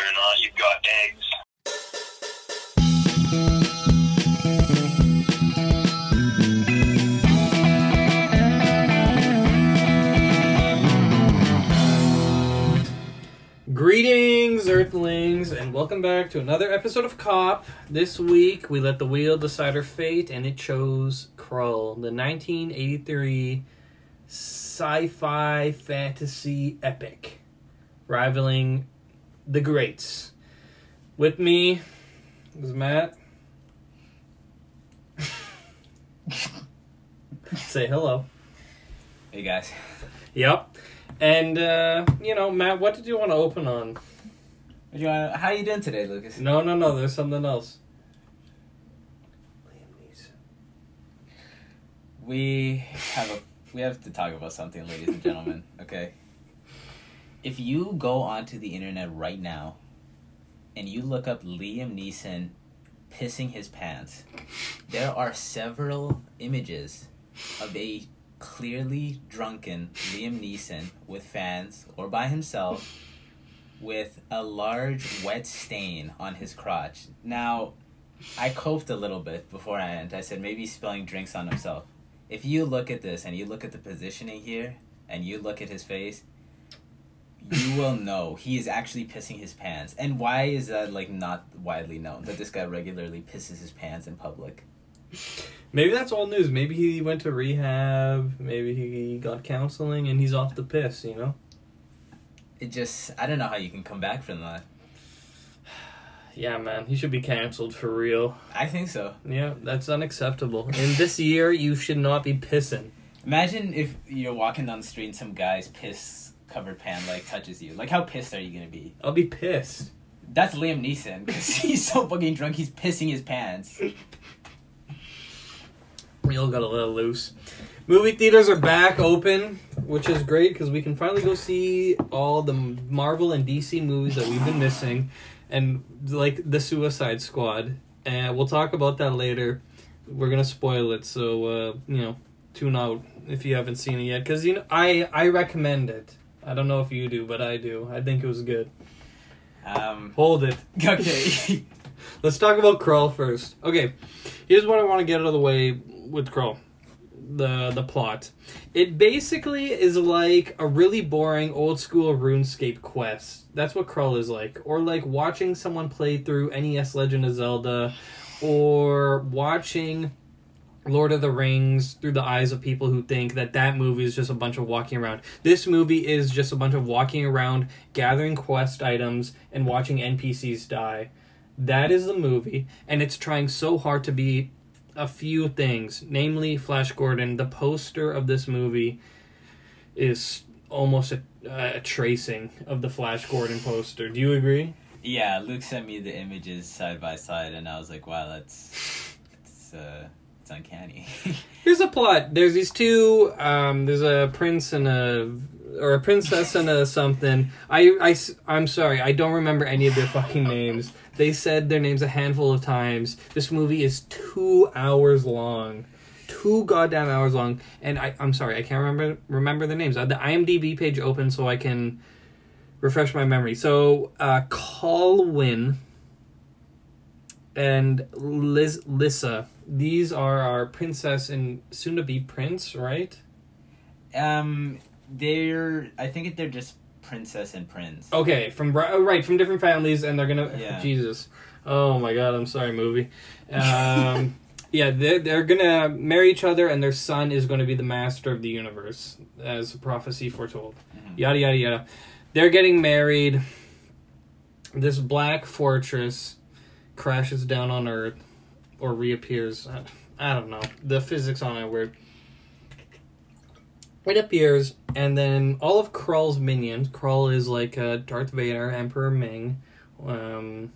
or not you've got eggs. Greetings, Earthlings, and welcome back to another episode of Cop. This week, we let the wheel decide our fate, and it chose Krull, the 1983 sci fi fantasy epic, rivaling the greats. With me is Matt. Say hello. Hey guys. Yep. And, uh, you know, Matt, what did you want to open on? You want, how you doing today, Lucas? No, no, no. There's something else. We have a we have to talk about something, ladies and gentlemen. Okay. If you go onto the internet right now, and you look up Liam Neeson pissing his pants, there are several images of a clearly drunken Liam Neeson with fans or by himself with a large wet stain on his crotch. Now, I coped a little bit beforehand. I said maybe spilling drinks on himself. If you look at this and you look at the positioning here and you look at his face, you will know he is actually pissing his pants. And why is that like not widely known that this guy regularly pisses his pants in public? Maybe that's old news. Maybe he went to rehab. Maybe he got counseling and he's off the piss, you know? It just I don't know how you can come back from that. Yeah, man. He should be canceled for real. I think so. Yeah, that's unacceptable. In this year, you should not be pissing. Imagine if you're walking down the street and some guy's piss covered pan like touches you. Like how pissed are you gonna be? I'll be pissed. That's Liam Neeson because he's so fucking drunk he's pissing his pants. Real got a little loose. Movie theaters are back open, which is great because we can finally go see all the Marvel and DC movies that we've been missing, and like the Suicide Squad. And we'll talk about that later. We're gonna spoil it, so uh, you know, tune out if you haven't seen it yet. Because you know, I I recommend it. I don't know if you do, but I do. I think it was good. Um, Hold it. okay. Let's talk about Krull first. Okay, here's what I want to get out of the way with Krull. The the plot. It basically is like a really boring old school RuneScape quest. That's what Krull is like. Or like watching someone play through NES Legend of Zelda or watching Lord of the Rings through the eyes of people who think that that movie is just a bunch of walking around. This movie is just a bunch of walking around, gathering quest items, and watching NPCs die. That is the movie, and it's trying so hard to be a few things, namely Flash Gordon. The poster of this movie is almost a, a tracing of the Flash Gordon poster. Do you agree? yeah, Luke sent me the images side by side, and I was like, wow, that's it's uh, uncanny. Here's a plot. There's these two. Um, there's a prince and a or a princess and a something. I I I'm sorry. I don't remember any of their fucking names. They said their names a handful of times. This movie is two hours long. Two goddamn hours long, and I, I'm sorry, I can't remember remember the names. I have the IMDb page open so I can refresh my memory. So, uh, Colwyn and Liz Lyssa. These are our princess and soon to be prince, right? um, they're I think they're just princess and prince. Okay, from oh, right from different families, and they're gonna Yeah. Jesus. Oh my God, I'm sorry, movie. Um, yeah, they're they're gonna marry each other, and their son is to be the master of the universe, as prophecy foretold. Mhm. Yada yada yada. They're getting married. This black fortress crashes down on Earth, or reappears. I, I don't know. The physics on it weird. It appears, and then all of Krull's minions. Krull is like uh, Darth Vader, Emperor Ming, um,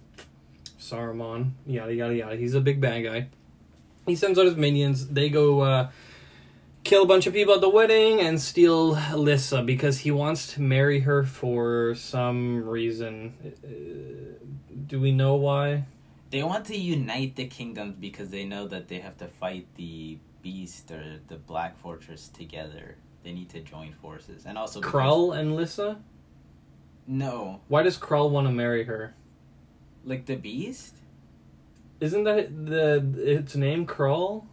Saruman, yada yada yada. He's a big bad guy. He sends out his minions. They go uh, kill a bunch of people at the wedding and steal Lyssa because he wants to marry her for some reason. Uh, do we know why? They want to unite the kingdoms because they know that they have to fight the beast or the Black Fortress together. They need to join forces, and also because- Krull and Lyssa? No, Why does Krull want to marry her? like the Beast. Isn't that the its name Krull?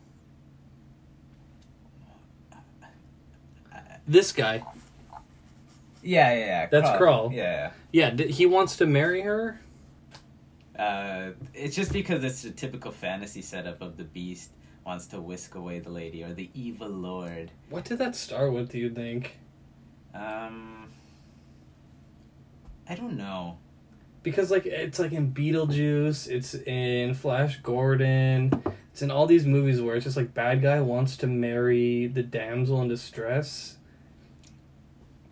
This guy. Yeah, yeah, yeah. That's Krull. Yeah. Yeah, d- he wants to marry her. Uh, it's just because it's a typical fantasy setup of the Beast wants to whisk away the lady or the evil lord. What did that start with? Do you think? Um, I don't know. Because like it's like in Beetlejuice, it's in Flash Gordon, it's in all these movies where it's just like bad guy wants to marry the damsel in distress.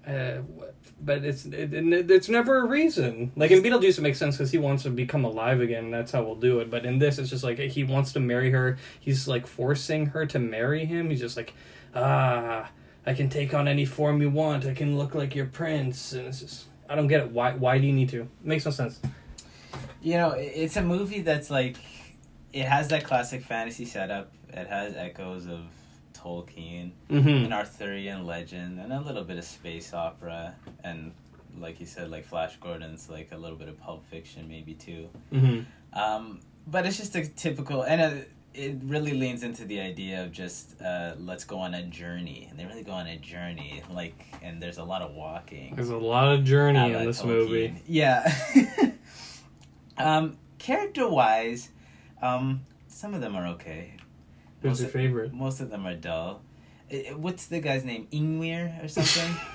Uh, what- but it's it, it, it's never a reason. Like in Beetlejuice, it makes sense because he wants to become alive again. And that's how we'll do it. But in this, it's just like he wants to marry her. He's like forcing her to marry him. He's just like, ah, I can take on any form you want. I can look like your prince. And it's just I don't get it. Why why do you need to? It makes no sense. You know, it's a movie that's like, it has that classic fantasy setup. It has echoes of Tolkien Mm-hmm. and Arthurian legend and a little bit of space opera and, like you said, like Flash Gordon's like a little bit of Pulp Fiction maybe too. Mm-hmm. Um, but it's just a typical, and uh it really leans into the idea of just uh, let's go on a journey, and they really go on a journey, like, and there's a lot of walking. There's a lot of journey a in this Tolkien. movie. Yeah. um, character wise, um, some of them are okay. Who's Most your of- favorite? Most of them are dull. What's the guy's name? Ingwer or something?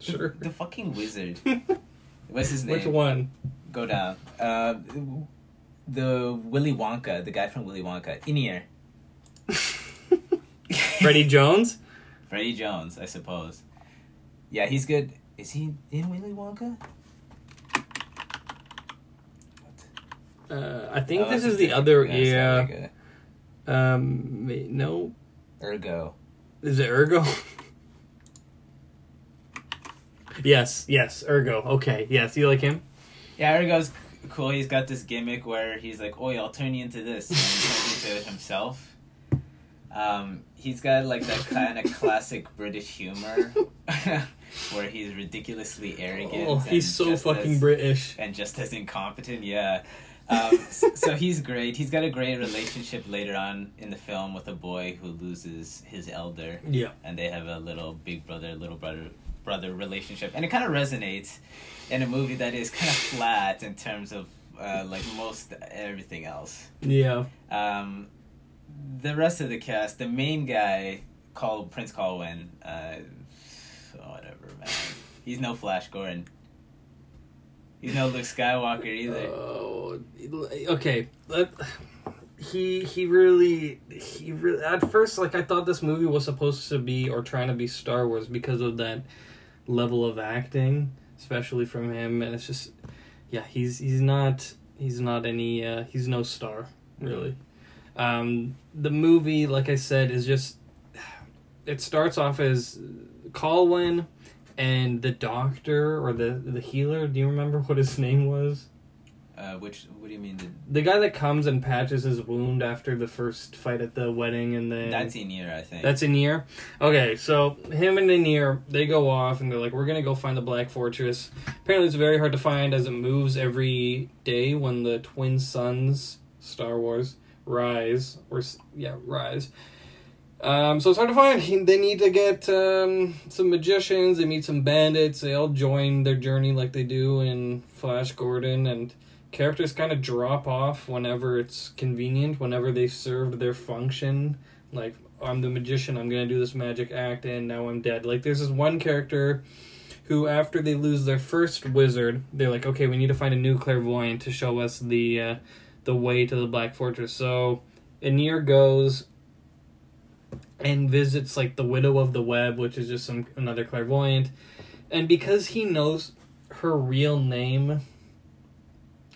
Sure. The, the fucking wizard. What's his name? Which one? Go down. Uh, the Willy Wonka, the guy from Willy Wonka, Ynyr. Freddie Jones? Freddie Jones, I suppose. Yeah, he's good. Is he in Willy Wonka? Uh, I think Oh, this is the other. Yeah. It's not like Um. ma- No. Ergo. Is it Ergo? yes. Yes. Ergo. Okay. Yes. You like him? Yeah, Ergo's cool. He's got this gimmick where he's like, "Oh, I'll turn you into this," and he turns into himself. Um, he's got like that kind of classic British humor, where he's ridiculously arrogant. Oh, he's so fucking as- British. and just as incompetent. Yeah. Um, so, he's great. He's got a great relationship later on in the film with a boy who loses his elder, Yeah. and they have a little big brother, little brother, brother relationship, and it kind of resonates in a movie that is kind of flat in terms of uh, like most everything else. Yeah. Um, the rest of the cast, the main guy called Prince Colwyn, uh, whatever, man. He's no Flash Gordon. He's no Luke Skywalker either. Oh. Okay. He he really he really at first like I thought this movie was supposed to be or trying to be Star Wars because of that level of acting, especially from him, and it's just yeah he's he's not he's not any uh, he's no star really. Um, the movie, like I said, is just it starts off as Colwyn and the doctor or the the healer. Do you remember what his name was? Uh, which what do you mean? The, The guy that comes and patches his wound after the first fight at the wedding, and then that's Ynyr, I think. that's Ynyr. Okay, so him and Ynyr they go off and they're like, "We're gonna go find the Black Fortress." Apparently, it's very hard to find as it moves every day when the twin suns, Star Wars, rise or yeah, rise. Um, so it's hard to find. They need to get um, some magicians. They meet some bandits. They all join their journey like they do in Flash Gordon, and characters kind of drop off whenever it's convenient. Whenever they served their function, like I'm the magician. I'm gonna do this magic act, and now I'm dead. Like there's this one character who, after they lose their first wizard, they're like, okay, we need to find a new clairvoyant to show us the uh, the way to the Black Fortress. So Ynyr goes and visits like the widow of the web which is just some another clairvoyant. And because he knows her real name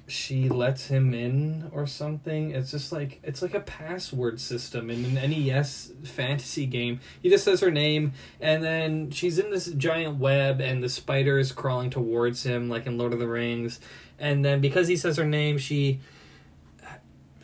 she lets him in or something. It's just like it's like a password system in an nes fantasy game. He just says her name and then she's in this giant web and the spider is crawling towards him like in lord of the rings. And then because he says her name she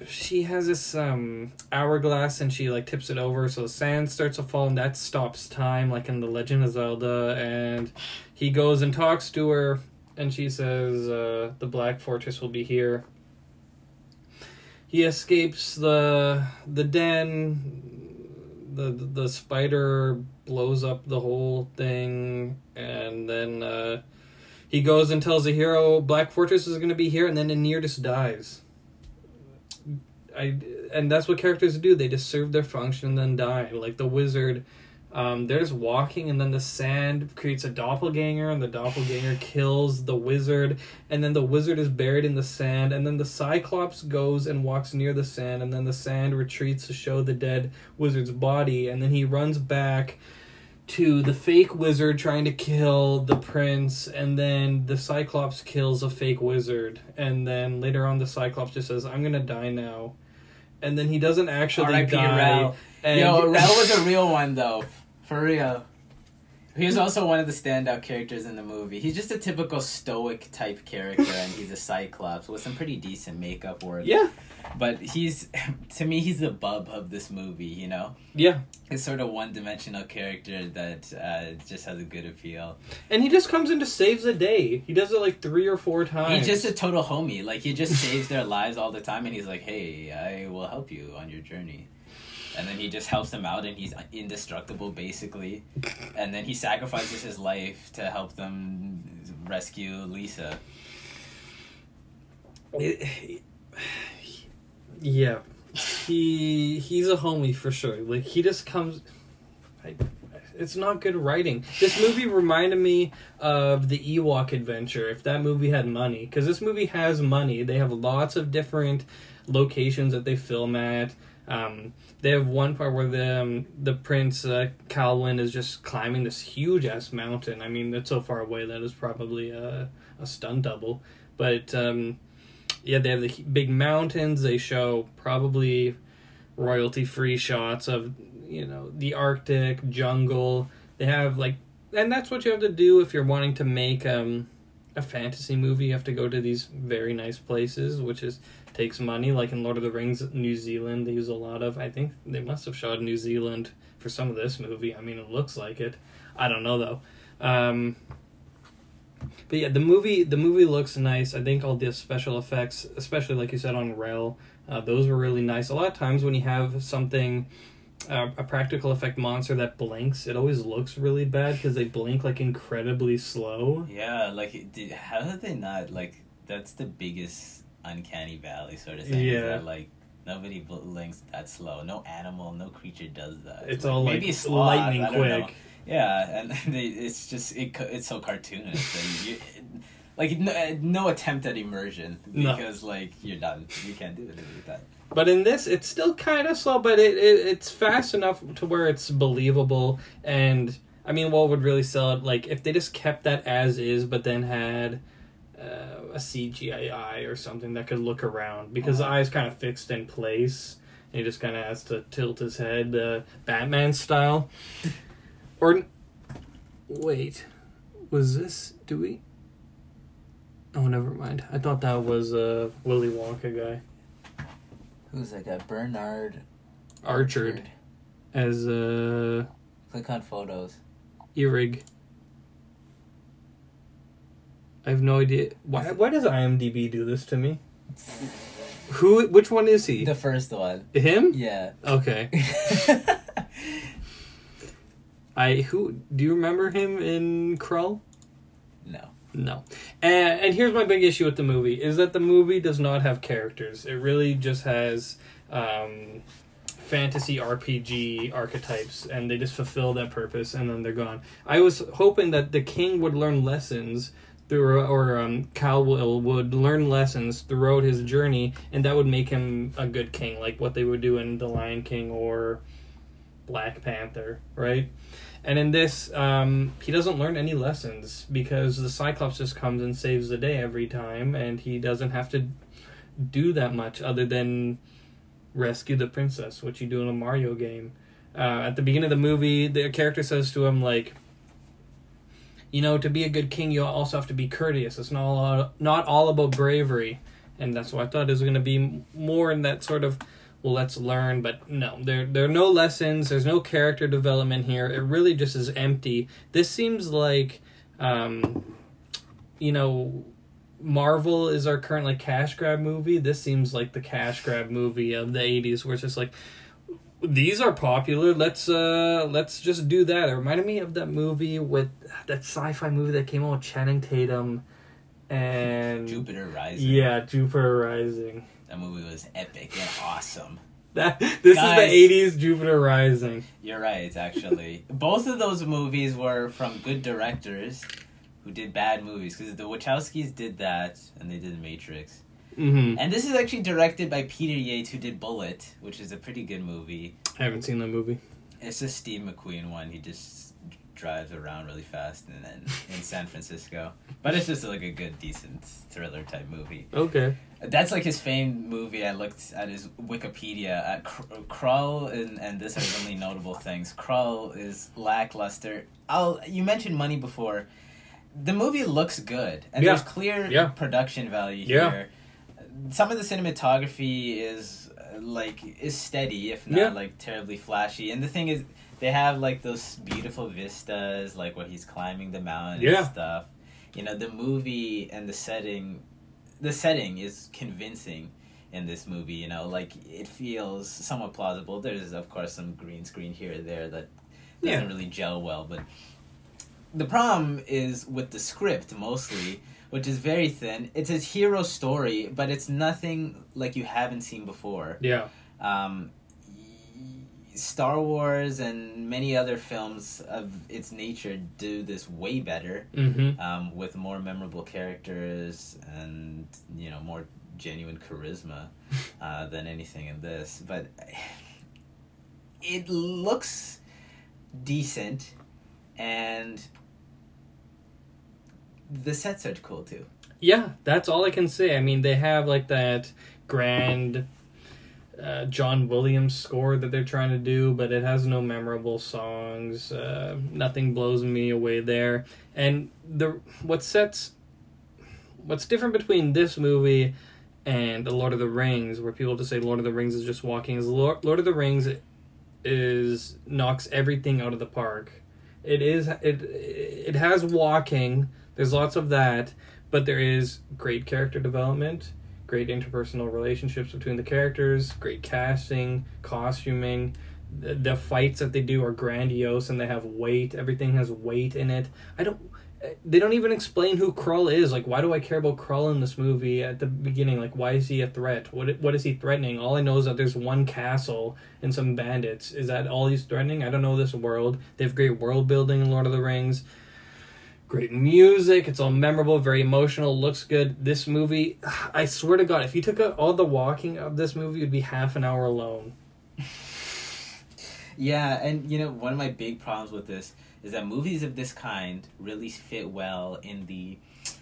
she has this um hourglass and she like tips it over so the sand starts to fall and that stops time like in the legend of zelda and he goes and talks to her and she says uh, the Black Fortress will be here. He escapes the the den. The the spider blows up the whole thing, and then uh, he goes and tells the hero Black Fortress is going to be here, and then Ynyr just dies. I and that's what characters do. They just serve their function and then die. Like the wizard, um, they're just walking, and then the sand creates a doppelganger, and the doppelganger kills the wizard, and then the wizard is buried in the sand, and then the cyclops goes and walks near the sand, and then the sand retreats to show the dead wizard's body, and then he runs back to the fake wizard trying to kill the prince. And then the cyclops kills a fake wizard. And then later on the cyclops just says i'm gonna die now and then he doesn't actually R.I.P. die Rell. and Yo, Rell was a real one though, for real. He was also one of the standout characters in the movie. He's just a typical stoic type character, and he's a Cyclops with some pretty decent makeup work. yeah But he's, to me, he's the bub of this movie. You know, yeah he's sort of one dimensional character that uh, just has a good appeal. and he just comes in to save the day he does it like three or four times He's just a total homie. Like he just saves their lives all the time, and he's like, "Hey, I will help you on your journey." And then he just helps them out, and he's indestructible, basically. And then he sacrifices his life to help them rescue Lyssa. Yeah. He he's a homie for sure. Like he just comes I, it's not good writing. This movie reminded me of the ewok adventure if that movie had money. Because this movie has money. They have lots of different locations that they film at um, they have one part where the um, the prince uh, Colwyn is just climbing this huge ass mountain. I mean, it's so far away that is probably a, a stunt double. But um, yeah, they have the big mountains. They show probably royalty free shots of you know the Arctic jungle. They have like, and that's what you have to do if you're wanting to make um, a fantasy movie. You have to go to these very nice places, which is takes money. Like in Lord of the Rings, New Zealand, they use a lot of. I think they must have shot New Zealand for some of this movie. I mean, it looks like it. I don't know though. Um, but yeah, the movie the movie looks nice. I think all the special effects, especially like you said on Rell, uh, those were really nice. A lot of times when you have something. Uh, a practical effect monster that blinks, it always looks really bad because they blink like incredibly slow. Yeah, like did, how did they not like? That's the biggest uncanny valley sort of thing. Yeah. that, like nobody blinks that slow. No animal, no creature does that. It's all like maybe a sloth, lightning don't know. quick. Yeah, and they, it's just it, it's so cartoonish. that you, like no, no attempt at immersion No. because like you're done. You can't do it with that. But in this, it's still kind of slow, but it, it it's fast enough to where it's believable. And I mean, what would really sell it? Like if they just kept that as is, but then had uh, a CGI eye or something that could look around, because the Uh-huh. eye is kind of fixed in place. And he just kind of has to tilt his head, uh, Batman style. or wait, was this? Do we? Oh, never mind. I thought that was a Willy Wonka guy. Who's that guy? Bernard Archard as uh Click on photos. Erig. I have no idea why. Why does IMDb do this to me? Who? Which one is he? The first one. Him? Yeah. Okay. I who? Do you remember him in Krull? no. No. And, and here's my big issue with the movie is that the movie does not have characters. It really just has um, fantasy RPG archetypes, and they just fulfill that purpose, and then they're gone. I was hoping that the king would learn lessons through, or um, Colwyn would learn lessons throughout his journey, and that would make him a good king, like what they would do in The Lion King or Black Panther, right? And in this, um, he doesn't learn any lessons because the Cyclops just comes and saves the day every time, and he doesn't have to do that much other than rescue the princess, which you do in a Mario game. Uh, at the beginning of the movie, the character says to him, like, you know, to be a good king, you also have to be courteous. It's not all, not all about bravery. And that's what I thought it was going to be more in that sort of well let's learn but no there there are no lessons there's no character development here it really just is empty this seems like um you know, Marvel is our current like cash grab movie. This seems like the cash grab movie of the '80s, where it's just like these are popular. Let's uh let's just do that. It reminded me of that movie with that sci-fi movie that came out with Channing Tatum and Jupiter Rising. Yeah, Jupiter Rising. That movie was epic and awesome. That this Guys. is the '80s Jupiter Rising. You're right, actually. Both of those movies were from good directors who did bad movies because the Wachowskis did that and they did The Matrix. Mm-hmm. And this is actually directed by Peter Yates, who did Bullitt, which is a pretty good movie. I haven't seen that movie. It's a Steve McQueen one. He just drives around really fast and then in San Francisco. But it's just like a good, decent thriller type movie. Okay. That's like his famed movie. I looked at his Wikipedia. At Kr- Krull and, and this are the only notable things. Krull is lackluster. I'll you mentioned money before. The movie looks good, and Yeah. there's clear Yeah. production value Yeah. Some of the cinematography is uh, like is steady, if not Yeah. like terribly flashy. And the thing is, they have like those beautiful vistas, like where he's climbing the mountain Yeah. and stuff. You know, the movie and the setting the setting is convincing in this movie. You know, like it feels somewhat plausible. There's of course some green screen here or there that doesn't Yeah. really gel well, but the problem is with the script mostly, which is very thin. It's his hero story, but it's nothing like you haven't seen before. Yeah. Um, Star Wars and many other films of its nature do this way better Mm-hmm. um, with more memorable characters and you know more genuine charisma uh, than anything in this. But it looks decent, and the sets are cool too. Yeah, that's all I can say. I mean, they have like that grand uh, John Williams score that they're trying to do, but it has no memorable songs. Uh, nothing blows me away there. And the what sets what's different between this movie and the Lord of the Rings, where people just say Lord of the Rings is just walking, is Lord, Lord of the Rings is knocks everything out of the park. It is it it has walking. There's lots of that, but there is great character development, great interpersonal relationships between the characters, great casting, costuming. The, the fights that they do are grandiose and they have weight. Everything has weight in it. I don't. Eh, they don't even explain who Krull is. Like, why do I care about Krull in this movie at the beginning? Like, why is he a threat? What what is he threatening? All I know is that there's one castle and some bandits. Is that all he's threatening? I don't know this world. They have great world building in Lord of the Rings great music. It's all memorable, very emotional, looks good. This movie, I swear to God, if you took out all the walking of this movie, it'd be half an hour alone. Yeah, and you know, one of my big problems with this is that movies of this kind really fit well in the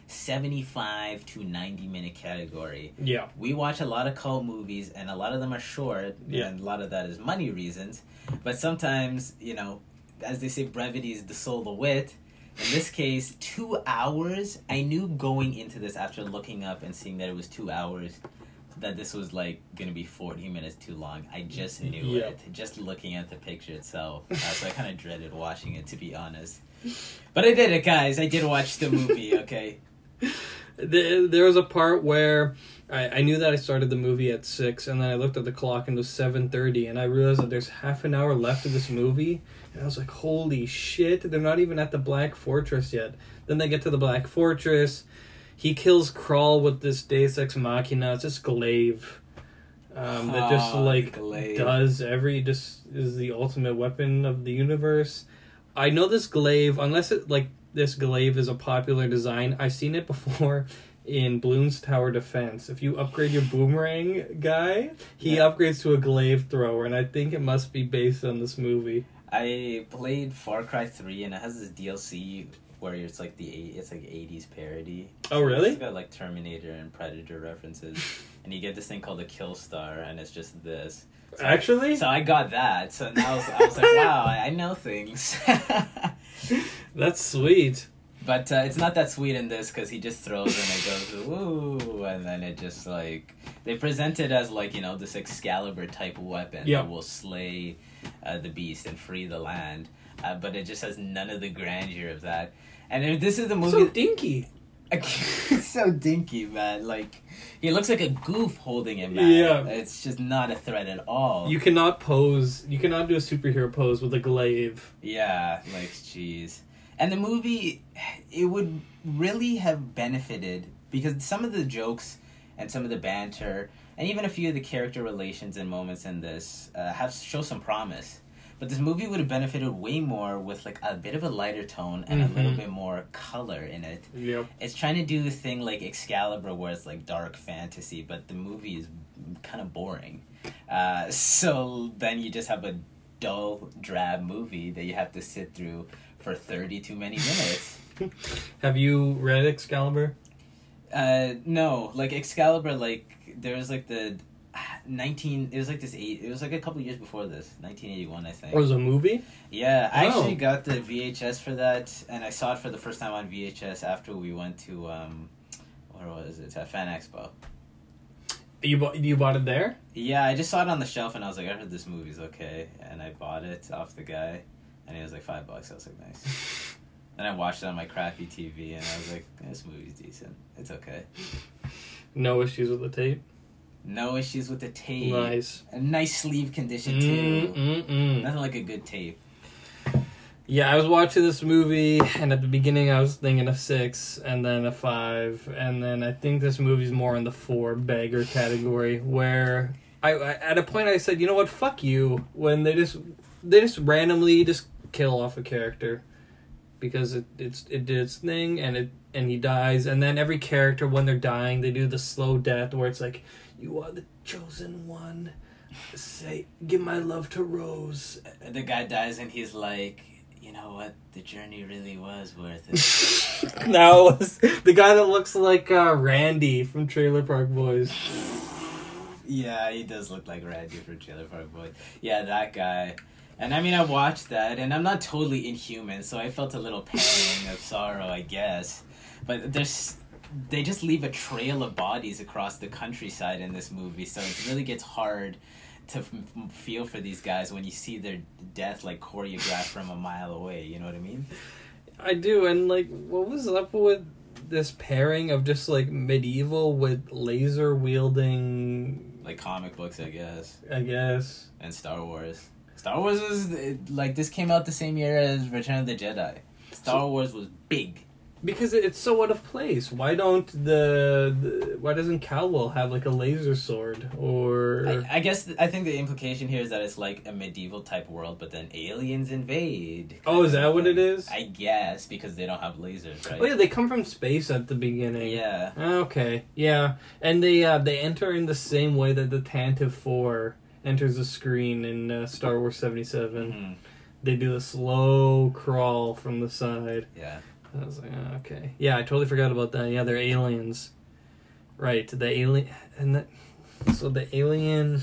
75 to 90 minute category. Yeah. We watch a lot of cult movies, and a lot of them are short, Yeah. and a lot of that is money reasons. But sometimes, you know, as they say, brevity is the soul of wit. In this case, two hours. I knew going into this after looking up and seeing that it was two hours, that this was like gonna be forty minutes too long. I just knew Yeah. it, just looking at the picture itself. Uh, so I kind of dreaded watching it, to be honest. But I did it, guys. I did watch the movie. Okay. There, there was a part where I, I knew that I started the movie at six, and then I looked at the clock and it was seven thirty, and I realized that there's half an hour left of this movie, and I was like, "Holy shit! They're not even at the Black Fortress yet." Then they get to the Black Fortress. He kills Krull with this Deus Ex Machina. It's just glaive. Um, that just like glaive. does every just is the ultimate weapon of the universe. I know this glaive, unless it like this glaive is a popular design. I've seen it before in Bloons Tower Defense. If you upgrade your boomerang guy, he Yeah. upgrades to a glaive thrower, and I think it must be based on this movie. I played Far Cry Three, and it has this DLC where it's like the eight, it's like eighties parody. Oh, really? It's got like Terminator and Predator references, and you get this thing called the Kill Star, and it's just this. So I- Actually, so I got that. So now I was, I was like, wow, I, I know things. that's sweet. But uh, it's not that sweet in this because he just throws and it goes ooh, and then it just like they present it as like you know this Excalibur type weapon Yeah. that will slay uh, the beast and free the land. Uh, but it just has none of the grandeur of that. And if this is the movie. So dinky. So dinky, man. Like he looks like a goof holding it, man. Yeah. it's just not a threat at all. You cannot pose. You cannot do a superhero pose with a glaive. Yeah, like jeez. And the movie, it would really have benefited because some of the jokes and some of the banter and even a few of the character relations and moments in this uh, have show some promise. But this movie would have benefited way more with like a bit of a lighter tone and a little Mhm. bit more color in it. Yep. It's trying to do the thing like Excalibur, where it's like dark fantasy, but the movie is kind of boring. Uh, so then you just have a dull, drab movie that you have to sit through for 30 too many minutes. Have you read Excalibur? uh, no, like Excalibur, like there was like the 19, it was like this eight, it was like a couple years before this, 1981, I think. Or was a movie? Yeah, I Oh. actually got the VHS for that, and I saw it for the first time on VHS after we went to um, where was it? At Fan Expo. You bought you bought it there? Yeah, I just saw it on the shelf, and I was like, I heard this movie's okay, and I bought it off the guy, and it was like five bucks. I was like, nice. then I watched it on my crappy TV, and I was like, this movie's decent. It's okay. No issues with the tape. No issues with the tape. Nice. A nice sleeve condition too. mm, mm. Nothing like a good tape. Yeah, I was watching this movie, and at the beginning I was thinking a six, and then a five, and then I think this movie's more in the four bagger category. Where I, I at a point I said, you know what, fuck you, when they just they just randomly just kill off a character because it it's it did its thing, and it and he dies, and then every character when they're dying they do the slow death where it's like, you are the chosen one. Say, give my love to Rose, The guy dies, and he's like, you know what? The journey really was worth it. now was the guy that looks like uh, Randy from Trailer Park Boys. Yeah, he does look like Randy from Trailer Park Boys. Yeah, that guy. And I mean, I watched that, and I'm not totally inhuman, so I felt a little pang of sorrow, I guess. But there's, they just leave a trail of bodies across the countryside in this movie, so it really gets hard to f- feel for these guys when you see their death like choreographed from a mile away. You know what I mean? I do, and like, what was up with this pairing of just like medieval with laser wielding? Like comic books, I guess. I guess. and Star Wars. Star Wars was it, like this came out the same year as Return of the Jedi. Star Wars was big. Because it's so out of place. Why don't the, the why doesn't Caldwell have like a laser sword or I, I guess I think the implication here is that it's like a medieval type world, but then aliens invade. Oh, is that what it is? I guess because they don't have lasers, right? Oh yeah, they come from space at the beginning. yeah. Okay, yeah, and they uh, they enter in the same way that the Tantive Four enters the screen in uh, Star Wars seventy Mhm. They do the slow crawl from the side. Yeah. I was like, oh, okay, yeah, I totally forgot about that. Yeah, they're aliens, right? The alien and that, so the alien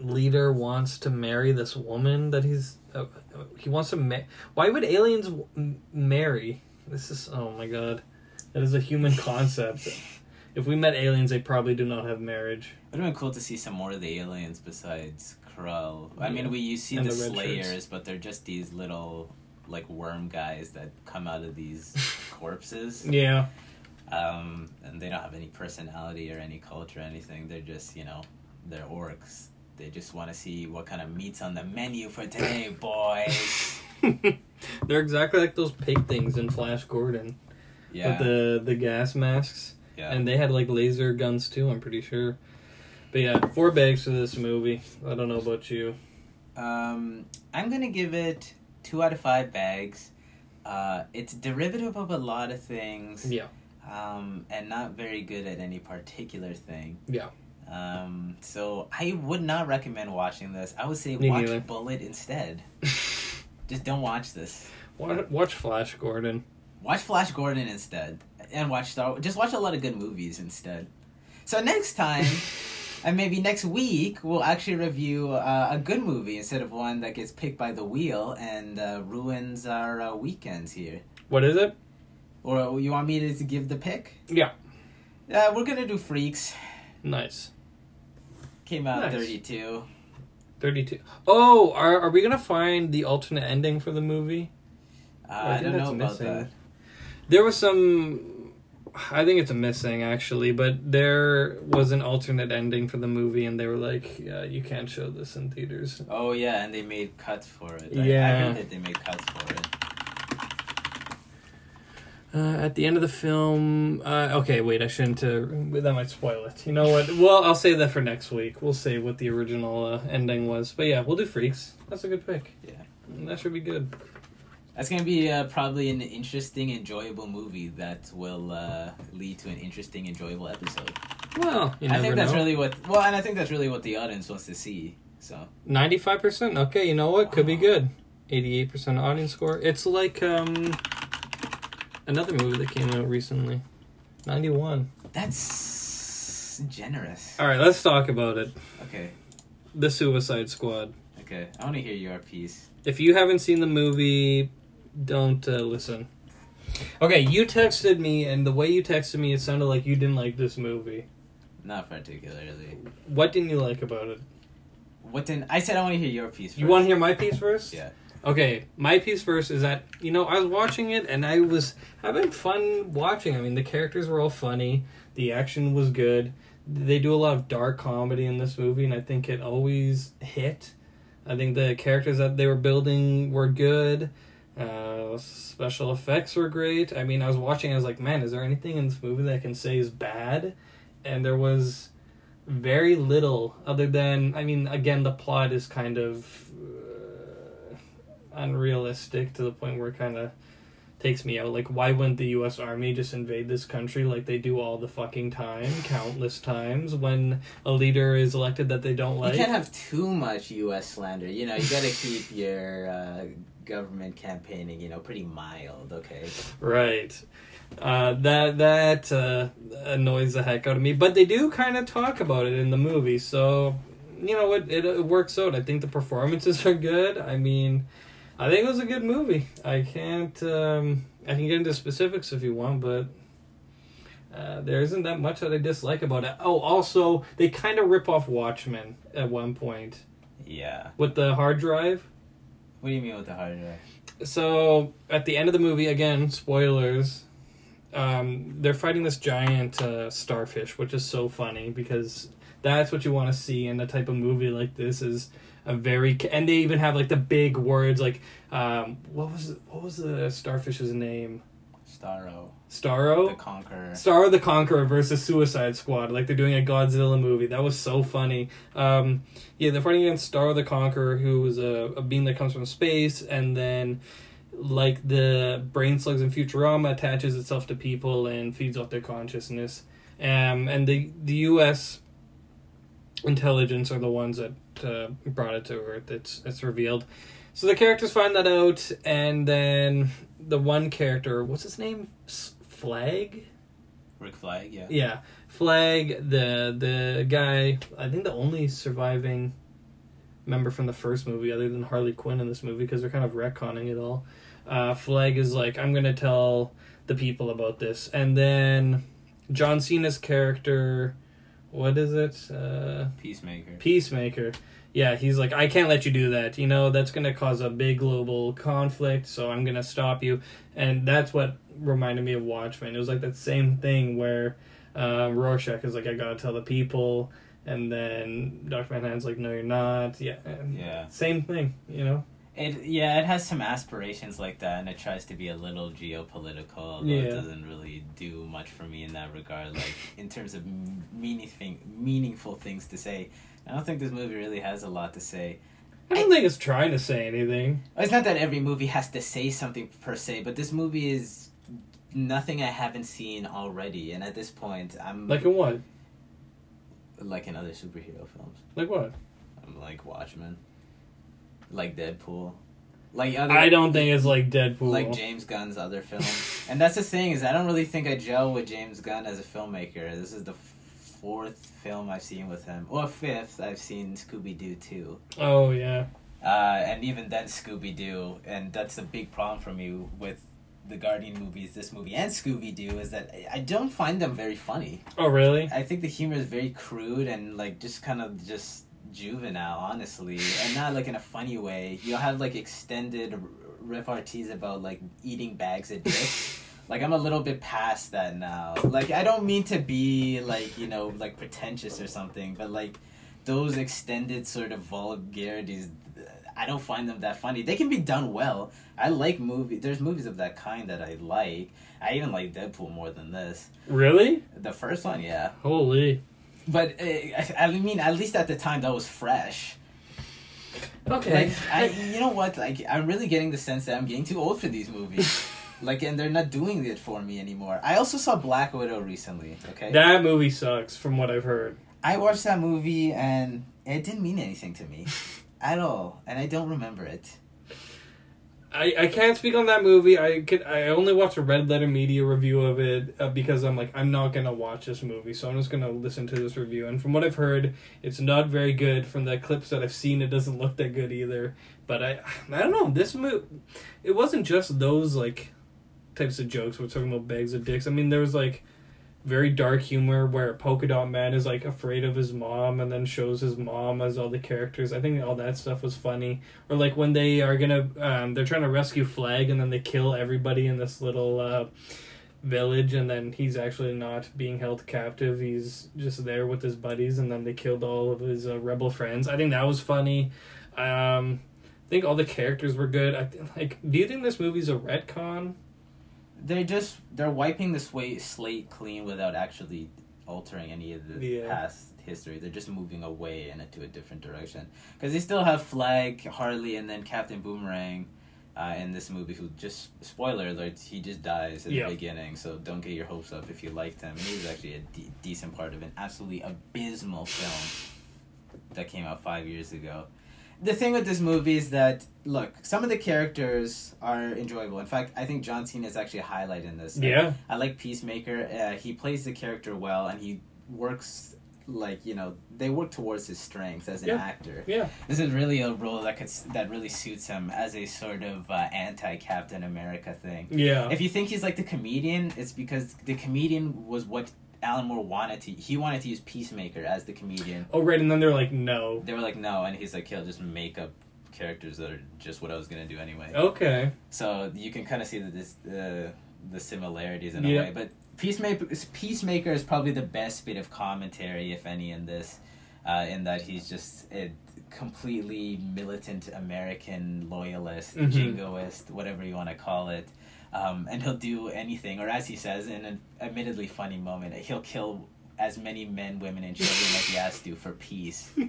leader wants to marry this woman that he's uh, uh, he wants to ma- why would aliens w- marry this is oh my god that is a human concept if we met aliens they probably do not have marriage It would have been cool to see some more of the aliens besides Krull. I mean, we you see And the, the Slayers, shirts. but they're just these little like worm guys that come out of these corpses. yeah um, and they don't have any personality or any culture or anything. They're just, you know, they're orcs. They just want to see what kind of meat's on the menu for today, boys. they're exactly like those pig things in flash gordon Yeah, with the the gas masks yeah. and they had like laser guns too i'm pretty sure but yeah four bags for this movie i don't know about you um, I'm gonna give it two out of five bags. Uh, it's derivative of a lot of things. yeah Um, and not very good at any particular thing. Yeah. Um, so I would not recommend watching this. I would say Me watch neither. Bullitt instead. Just don't watch this. watch, watch flash gordon Watch Flash Gordon instead, and watch Star. Just watch a lot of good movies instead. So next time, and maybe next week, we'll actually review uh, a good movie instead of one that gets picked by the wheel and uh, ruins our uh, weekends here. what is it Or you want me to, to give the pick? Yeah. Uh, we're gonna do Freaks. nice Came out Nice. thirty-two. 32 oh are, are we gonna find the alternate ending for the movie Uh, I I, don't know about missing. that. There was some. I think it's a missing actually, but there was an alternate ending for the movie, and they were like, yeah, "You can't show this in theaters." Oh yeah, and they made cuts for it. I- I Yeah. heard that they made cuts for it. Uh, at the end of the film, uh, okay, wait, I shouldn't. Uh, that might spoil it. You know what? Well, I'll save that for next week. We'll say what the original uh, ending was. But yeah, we'll do Freaks. That's a good pick. Yeah. that should be good. That's gonna be uh, probably an interesting, enjoyable movie that will uh, lead to an interesting, enjoyable episode. Well, you I think that's know. really what. Well, and I think that's really what the audience wants to see. So Ninety-five percent. Okay, you know what? Could be good. Eighty-eight percent audience score. It's like um another movie that came out recently. Ninety-one. that's generous. All right, let's talk about it. Okay, The Suicide Squad. okay. I want to hear your piece. If you haven't seen the movie, don't uh, listen. Okay, you texted me, and the way you texted me, it sounded like you didn't like this movie. Not particularly. What didn't you like about it? What didn't I said? I want to hear your piece. First. You want to hear my piece first? Yeah. Okay, my piece first is that you know I was watching it and I was having fun watching. I mean, the characters were all funny, the action was good. They do a lot of dark comedy in this movie, and I think it always hit. I think the characters that they were building were good. Uh, special effects were great. I mean, I was watching. I was like, man, is there anything in this movie that I can say is bad? And there was very little other than I mean, again, the plot is kind of uh, unrealistic to the point where it kind of takes me out. Like, why wouldn't the U.S. Army just invade this country like they do all the fucking time, countless times, when a leader is elected that they don't like? you can't have too much U.S. slander. You know, you got to keep your uh, government campaigning. You know, pretty mild. Okay. Right. Uh, that that uh, annoys the heck out of me. But they do kind of talk about it in the movie, so you know it, it it works out. I think the performances are good. I mean, I think it was a good movie. I can't um, I can get into specifics if you want, but. Uh, there isn't that much that I dislike about it. Oh, also, they kind of rip off Watchmen at one point Yeah. with the hard drive. What do you mean with the hard drive? So at the end of the movie, again, spoilers. Um, they're fighting this giant uh, starfish, which is so funny because that's what you want to see in a type of movie like this. Is a very and they even have like the big words like um, what was what was the starfish's name? Starro, Starro. the Conqueror. Starro the Conqueror versus Suicide Squad, like they're doing a Godzilla movie. That was so funny. Um, yeah, they're fighting against Starro the Conqueror, who is a, a being that comes from space, and then, like the brain slugs in Futurama, attaches itself to people and feeds off their consciousness. Um, and the the U.S. intelligence are the ones that uh, brought it to Earth. It's it's revealed. So the characters find that out, and then the one character, what's his name? Flag. Rick Flag, yeah. Yeah, Flag, the the guy. I think the only surviving member from the first movie, other than Harley Quinn in this movie, because they're kind of retconning it all. Uh, Flag is like, I'm gonna tell the people about this, and then John Cena's character, what is it? Uh, Peacemaker. Peacemaker. Yeah, he's like, I can't let you do that. You know, that's going to cause a big global conflict, so I'm going to stop you. And that's what reminded me of Watchmen. It was like that same thing where uh, Rorschach is like, I got to tell the people. And then Dr. Manhattan's like, no, you're not. Yeah. and Yeah. Same thing, you know? It yeah, it has some aspirations like that, and it tries to be a little geopolitical. Although it Yeah. doesn't really do much for me in that regard. Like in terms of meaning meaningful things to say, I don't think this movie really has a lot to say. I don't think it's trying to say anything. It's not that every movie has to say something per se, but this movie is nothing I haven't seen already, and at this point, I'm Like in what? like in other superhero films. Like what? I'm like Watchmen, like Deadpool, like other. I don't think it's like Deadpool. like James Gunn's other films. and that's the thing is I don't really think I gel with James Gunn as a filmmaker. This is the fourth film I've seen with him, or fifth. I've seen Scooby Doo too, oh, yeah. uh, and even then Scooby Doo. And that's a big problem for me with the Guardian movies, this movie, and Scooby Doo is that I don't find them very funny. Oh, really? I think the humor is very crude and like just kind of just juvenile, honestly, and not like in a funny way. You'll have like extended repartees about like eating bags of dicks, Like I'm a little bit past that now. Like I don't mean to be like you know like pretentious or something, but like those extended sort of vulgarities, I don't find them that funny. They can be done well. I like movie. There's movies of that kind that I like. I even like Deadpool more than this. Really? The first one, yeah. Holy. But uh, I, I mean, at least at the time, that was fresh. Okay. Like, I, you know what? Like, I'm really getting the sense that I'm getting too old for these movies. like, and they're not doing it for me anymore. I also saw Black Widow recently. Okay. that movie sucks, from what I've heard. I watched that movie and it didn't mean anything to me at all, and I don't remember it. I, I can't speak on that movie. I could I only watched a Red Letter Media review of it uh, because I'm like I'm not gonna watch this movie, so I'm just gonna listen to this review. And from what I've heard, it's not very good. From the clips that I've seen, it doesn't look that good either. But I I don't know. This movie, it wasn't just those like types of jokes. We're talking about bags of dicks. I mean, there was like very dark humor where Polka Dot Man is like afraid of his mom and then shows his mom as all the characters. I think all that stuff was funny. Or like when they are gonna, um, they're trying to rescue Flag and then they kill everybody in this little uh, village and then he's actually not being held captive. He's just there with his buddies and then they killed all of his uh, rebel friends. I think that was funny. Um, I think all the characters were good. I th- like. Do you think this movie's a retcon? They're just they're wiping the sway, slate clean without actually altering any of the Yeah. past history. They're just moving away in into a different direction because they still have Flag, Harley, and then Captain Boomerang. Uh, in this movie, who just spoiler alert, he just dies at Yeah. the beginning. So don't get your hopes up if you liked him. And he was actually a de- decent part of an absolutely abysmal film that came out five years ago. The thing with this movie is that look, some of the characters are enjoyable. In fact, I think John Cena is actually a highlight in this. Yeah. I like Peacemaker. Uh, he plays the character well, and he works like you know they work towards his strengths as an Yeah. actor. Yeah. This is really a role that could that really suits him as a sort of uh, anti Captain America thing. Yeah. If you think he's like the comedian, it's because the comedian was what Alan Moore wanted to. He wanted to use Peacemaker as the comedian. oh right, and then they're like, no. They were like, no, and he's like, he'll just make up characters that are just what I was gonna do anyway. Okay. So you can kind of see that this uh, the similarities in Yeah. a way. But Peacemaker, Peacemaker is probably the best bit of commentary, if any, in this. Uh, in that he's just a completely militant American loyalist, Mhm. jingoist, whatever you want to call it. Um, and he'll do anything, or as he says in an admittedly funny moment, he'll kill as many men, women, and children as he has to for peace.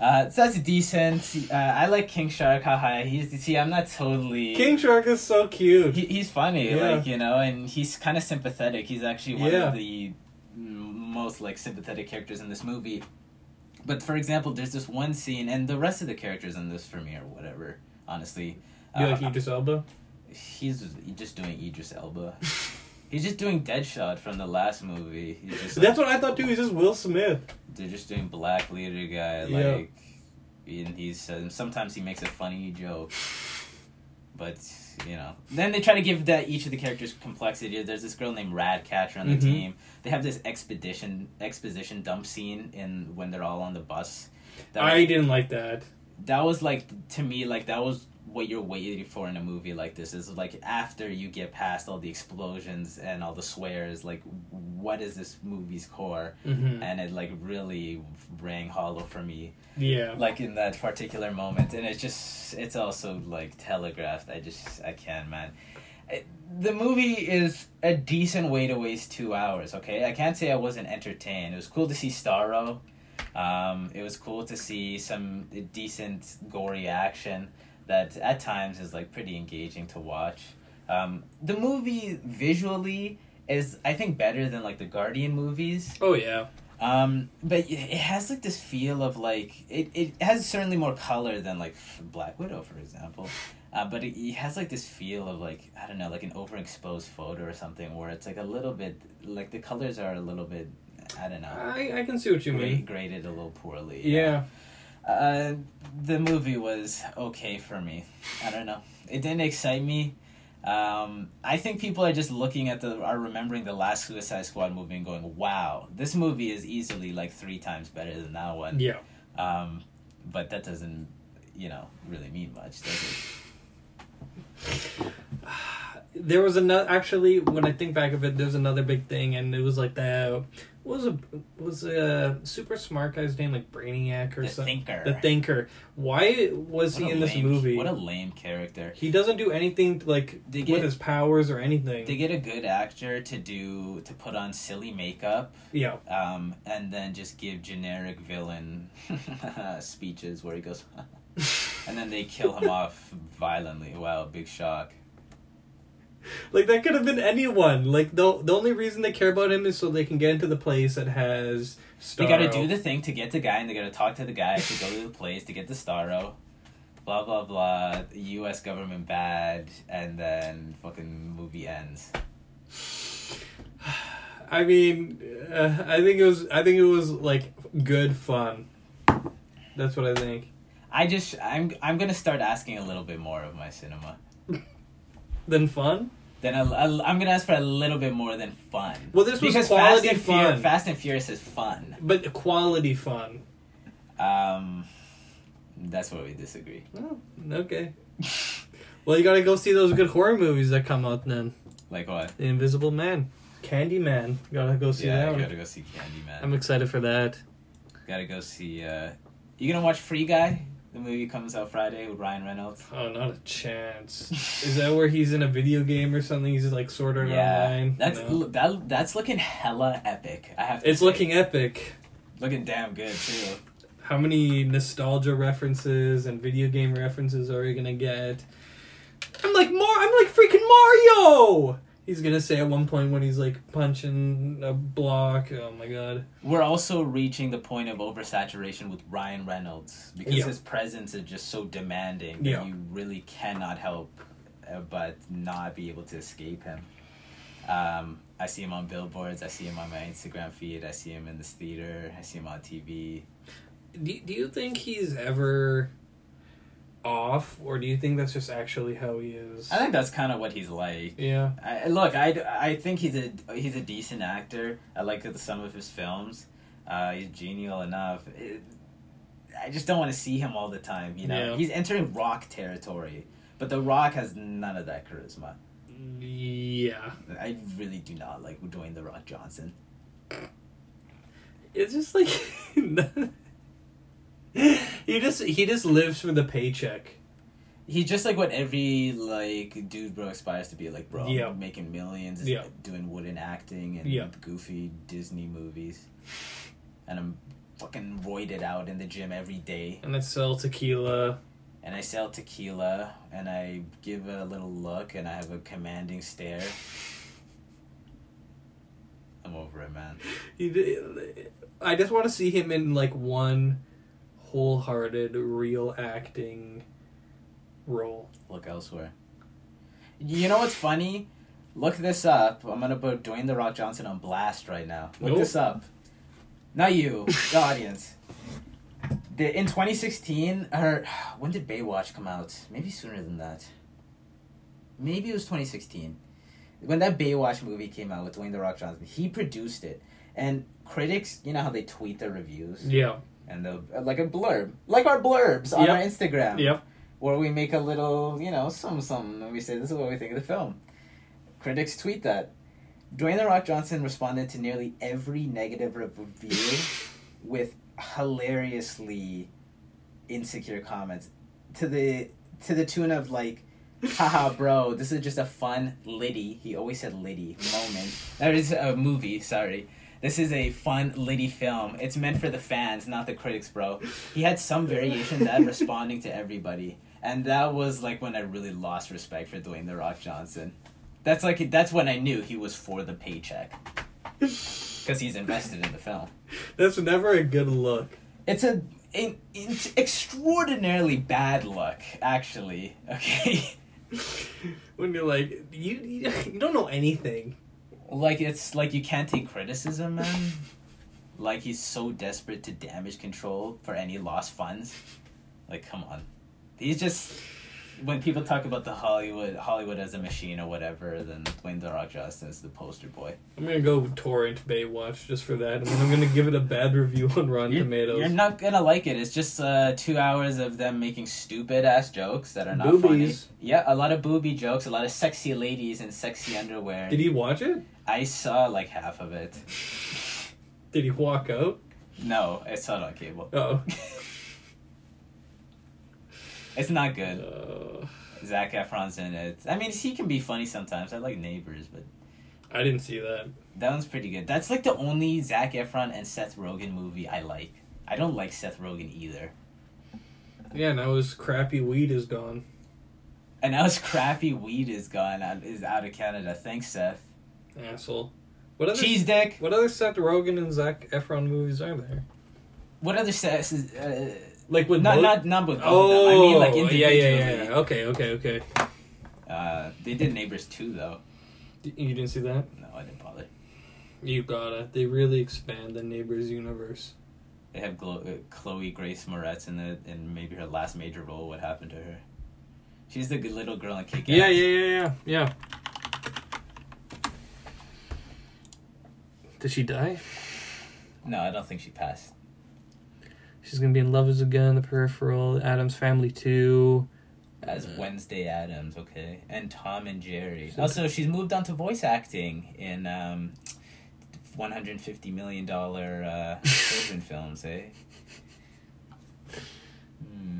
Uh, so that's decent. Uh, I like King Shark. Haha. He's see. I'm not totally. King Shark is so cute. He, he's funny, Yeah. like you know, and he's kind of sympathetic. He's actually one Yeah. of the most like sympathetic characters in this movie. But for example, there's this one scene, and the rest of the characters in this for me or whatever. Honestly, you uh, like Idris Elba? He's just doing Idris Elba. he's just doing Deadshot from the last movie. He's just That's what I thought too. He's just Will Smith. they're just doing black leader guy Yeah. like and he's uh, sometimes he makes a funny joke but you know then they try to give that each of the characters complexity there's this girl named Ratcatcher on the Mhm. team they have this expedition exposition dump scene in when they're all on the bus that I was, didn't like that. that was like to me like that was what you're waiting for in a movie like this is like after you get past all the explosions and all the swears like what is this movie's core? Hmm and it like really rang hollow for me. Yeah. like in that particular moment. And it's just it's also like telegraphed. I just i can't man. It- the movie is a decent way to waste two hours okay? I can't say i wasn't entertained. It was cool to see starro. Um, it was cool to see some decent gory action that at times is like pretty engaging to watch um, the movie visually is i think better than like the guardian movies Oh yeah. um, but it has like this feel of like it, it has certainly more color than like Black Widow, for example. Uh, but it, it has like this feel of like I don't know, like an overexposed photo or something, where it's like a little bit like the colors are a little bit I don't know, I, I can see what you gra- mean. graded a little poorly. Yeah. Uh, the movie was okay for me. I don't know. It didn't excite me. Um, I think people are just looking at the are remembering the last Suicide Squad movie and going, "Wow, this movie is easily like three times better than that one." Yeah. Um, but that doesn't, you know, really mean much, does it? there was another actually when I think back of it, there's another big thing, and it was like the what was a was a super smart guy's name like Brainiac or The something. Thinker. The Thinker. Why was What he in this movie? What a lame character. he doesn't do anything like They with his powers or anything. They get a good actor to do to put on silly makeup, yeah, um, and then just give generic villain speeches where he goes, and then they kill him off violently. Wow, big shock. Like that could have been anyone. Like the the only reason they care about him is so they can get into the place that has. They got to do the thing to get the guy, and they got to talk to the guy to go to the place to get the Starro. Blah blah blah. U.S. government bad, and then fucking movie ends. I mean, uh, I think it was. I think it was like good fun. That's what I think. I just I'm I'm gonna start asking a little bit more of my cinema. Then fun. Then i I'm gonna ask for a little bit more than fun. Well, this was because quality Fast Fur- fun. Fast and Furious is fun. But quality fun. Um, that's where we disagree. Oh, okay. Well, you gotta go see those good horror movies that come out then. Like what? The Invisible Man, Candyman. Gotta go see yeah, that one. gotta go see Candyman. I'm excited for that. Gotta go see. Uh, you gonna watch Free Guy? The movie comes out Friday with Ryan Reynolds. Oh, not a chance. Is that where he's in a video game or something? He's like sorted Yeah, online. that's No. that. That's looking hella epic. I have. To It's say. looking epic. looking damn good too. How many nostalgia references and video game references are we gonna get? I'm like Mar. I'm like freaking Mario. He's gonna say at one point when he's like punching a block. Oh my god. We're also reaching the point of oversaturation with Ryan Reynolds because Yeah. his presence is just so demanding that Yeah. you really cannot help uh, but not be able to escape him. Um, I see him on billboards. I see him on my Instagram feed. I see him in this theater. I see him on TV. Do, do you think he's ever off, or do you think that's just actually how he is? I think that's kind of what he's like. Yeah. I, look, I, I think he's a he's a decent actor. I like some of his films. Uh, he's genial enough. It, I just don't want to see him all the time. You know, Yeah. he's entering Rock territory, but The Rock has none of that charisma. Yeah. I really do not like Dwayne The Rock Johnson. It's just like he just he just lives for the paycheck. He's just like what every like dude bro aspires to be like bro. Yeah. making millions, Yeah. doing wooden acting and Yeah. goofy Disney movies, and I'm fucking roided out in the gym every day. And I sell tequila. and I sell tequila and I give a little look and I have a commanding stare. I'm over it, man. I just want to see him in like one wholehearted, real acting role. Look elsewhere. You know what's funny? Look this up. I'm gonna put Dwayne the Rock Johnson on blast right now. Look Nope. this up. Not you, the audience. The, in 2016, or when did Baywatch come out? Maybe sooner than that. Maybe it was 2016. When that Baywatch movie came out with Dwayne the Rock Johnson, he produced it, and critics, you know how they tweet their reviews Yeah. And they'll like a blurb, like our blurbs on Yep. our Instagram Yep. where we make a little, you know, some some and we say this is what we think of the film. Critics tweet that. Dwayne the Rock Johnson responded to nearly every negative review with hilariously insecure comments to the to the tune of like haha bro this is just a fun liddy he always said liddy moment that is a movie sorry this is a fun liddy film. It's meant for the fans not the critics bro. He had some variation that responding to everybody. And that was like when i really lost respect for dwayne the rock johnson. That's like that's when i knew he was for the paycheck. Because he's invested in the film. That's never a good look. it's a an, it's extraordinarily bad look actually okay? When you're like you, you don't know anything. Like it's like you can't take criticism man like he's so desperate to damage control for any lost funds like come on he's just when people talk about the Hollywood Hollywood as a machine or whatever, then Dwayne the Rock Johnson is the poster boy. I'm gonna go torrent Baywatch just for that, and then I'm gonna give it a bad review on Rotten You're, Tomatoes. you're not gonna like it. It's just uh, two hours of them making stupid ass jokes that are not Boobies. funny. Yeah, a lot of booby jokes, a lot of sexy ladies in sexy underwear. Did he watch it? I saw like half of it. Did he walk out? No, I saw it on cable. Oh. It's not good. Uh, Zac Efron's in it. I mean, he can be funny sometimes. I like Neighbors, but I didn't see that. that one's pretty good. That's like the only Zac Efron and Seth Rogen movie I like. I don't like Seth Rogen either. Yeah, now his crappy weed is gone. And now his crappy weed is gone is out of Canada. Thanks, Seth. Asshole. What other Cheese dick. What other Seth Rogen and Zac Efron movies are there? What other Seth? is- Uh, Like with not both- not not with Oh. I mean, like yeah, individually. yeah, yeah, yeah. Okay, okay, okay. Uh, they did Neighbors too, though. You didn't see that? No, I didn't bother. You gotta. They really expand the Neighbors universe. They have Glo- uh, Chloe Grace Moretz in it, and maybe her last major role. What happened to her? She's the good little girl in Kick Yeah, yeah, yeah, yeah, yeah. Did she die? No, I don't think she passed. She's gonna be in Love Is a Gun, The Peripheral, Addams Family 2. As Wednesday Addams, okay, and Tom and Jerry. So- Also, she's moved on to voice acting in um, one hundred fifty million dollar uh, children films, eh? Hmm,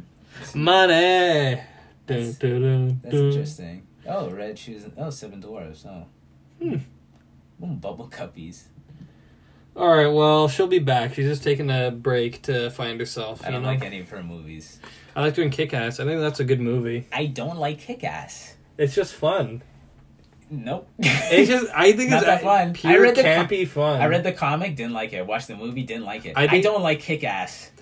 Money! Dun, That's- dun, dun, that's interesting. Oh, Red Shoes. Oh, Seven Dwarfs. Oh, Hmm. Mm, bubble cuppies. Alright, well, she'll be back. She's just taking a break to find herself. I you don't know? like any of her movies. I like doing Kick Ass. I think that's a good movie. I don't like Kick Ass. It's just fun. Nope. It's just, I think Not it's that fun. pure I read the com- campy fun. I read the comic, didn't like it. Watched the movie, didn't like it. I I, don't like Kick Ass.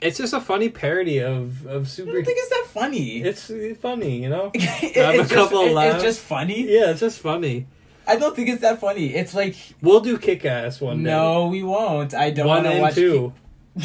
It's just a funny parody of, of super. I don't think it's that funny. It's funny, you know? It- a it's, couple just, it- it's just funny. Yeah, it's just funny. I don't think it's that funny. It's like We'll do Kick Ass one day. no, we won't. I don't want to and watch. two.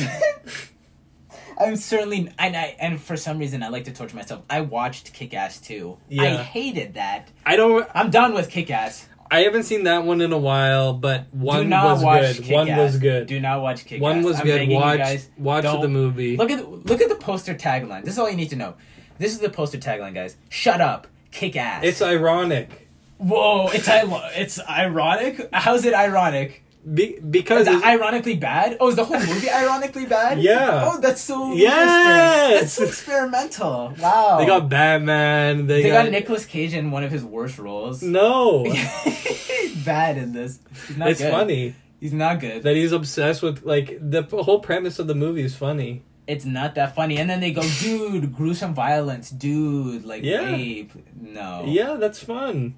I'm certainly and I and for some reason I like to torture myself. I watched Kick Ass too. I hated that. I don't. I'm done with Kick Ass. I haven't seen that one in a while, but one Do not was watch good. Kick-Ass. One was good. Do not watch Kick Ass. one was I'm good. Watch guys, watch the movie. Look at look at the poster tagline. This is all you need to know. This is the poster tagline, guys. Shut up, kick ass. It's ironic whoa. It's it's ironic. How's it ironic? Be- because Is it it's- ironically bad? Oh, is the whole movie ironically bad? Yeah. Oh, that's so Yes! interesting. That's so experimental. Wow. they got Batman. They, they got, got Nicolas Cage in one of his worst roles. No, He's bad in this. He's not it's good. funny He's not good. that he's obsessed with like the whole premise of the movie is funny. It's not that funny. And then they go, dude, gruesome violence, dude, like Yeah. rape. No. Yeah, that's fun.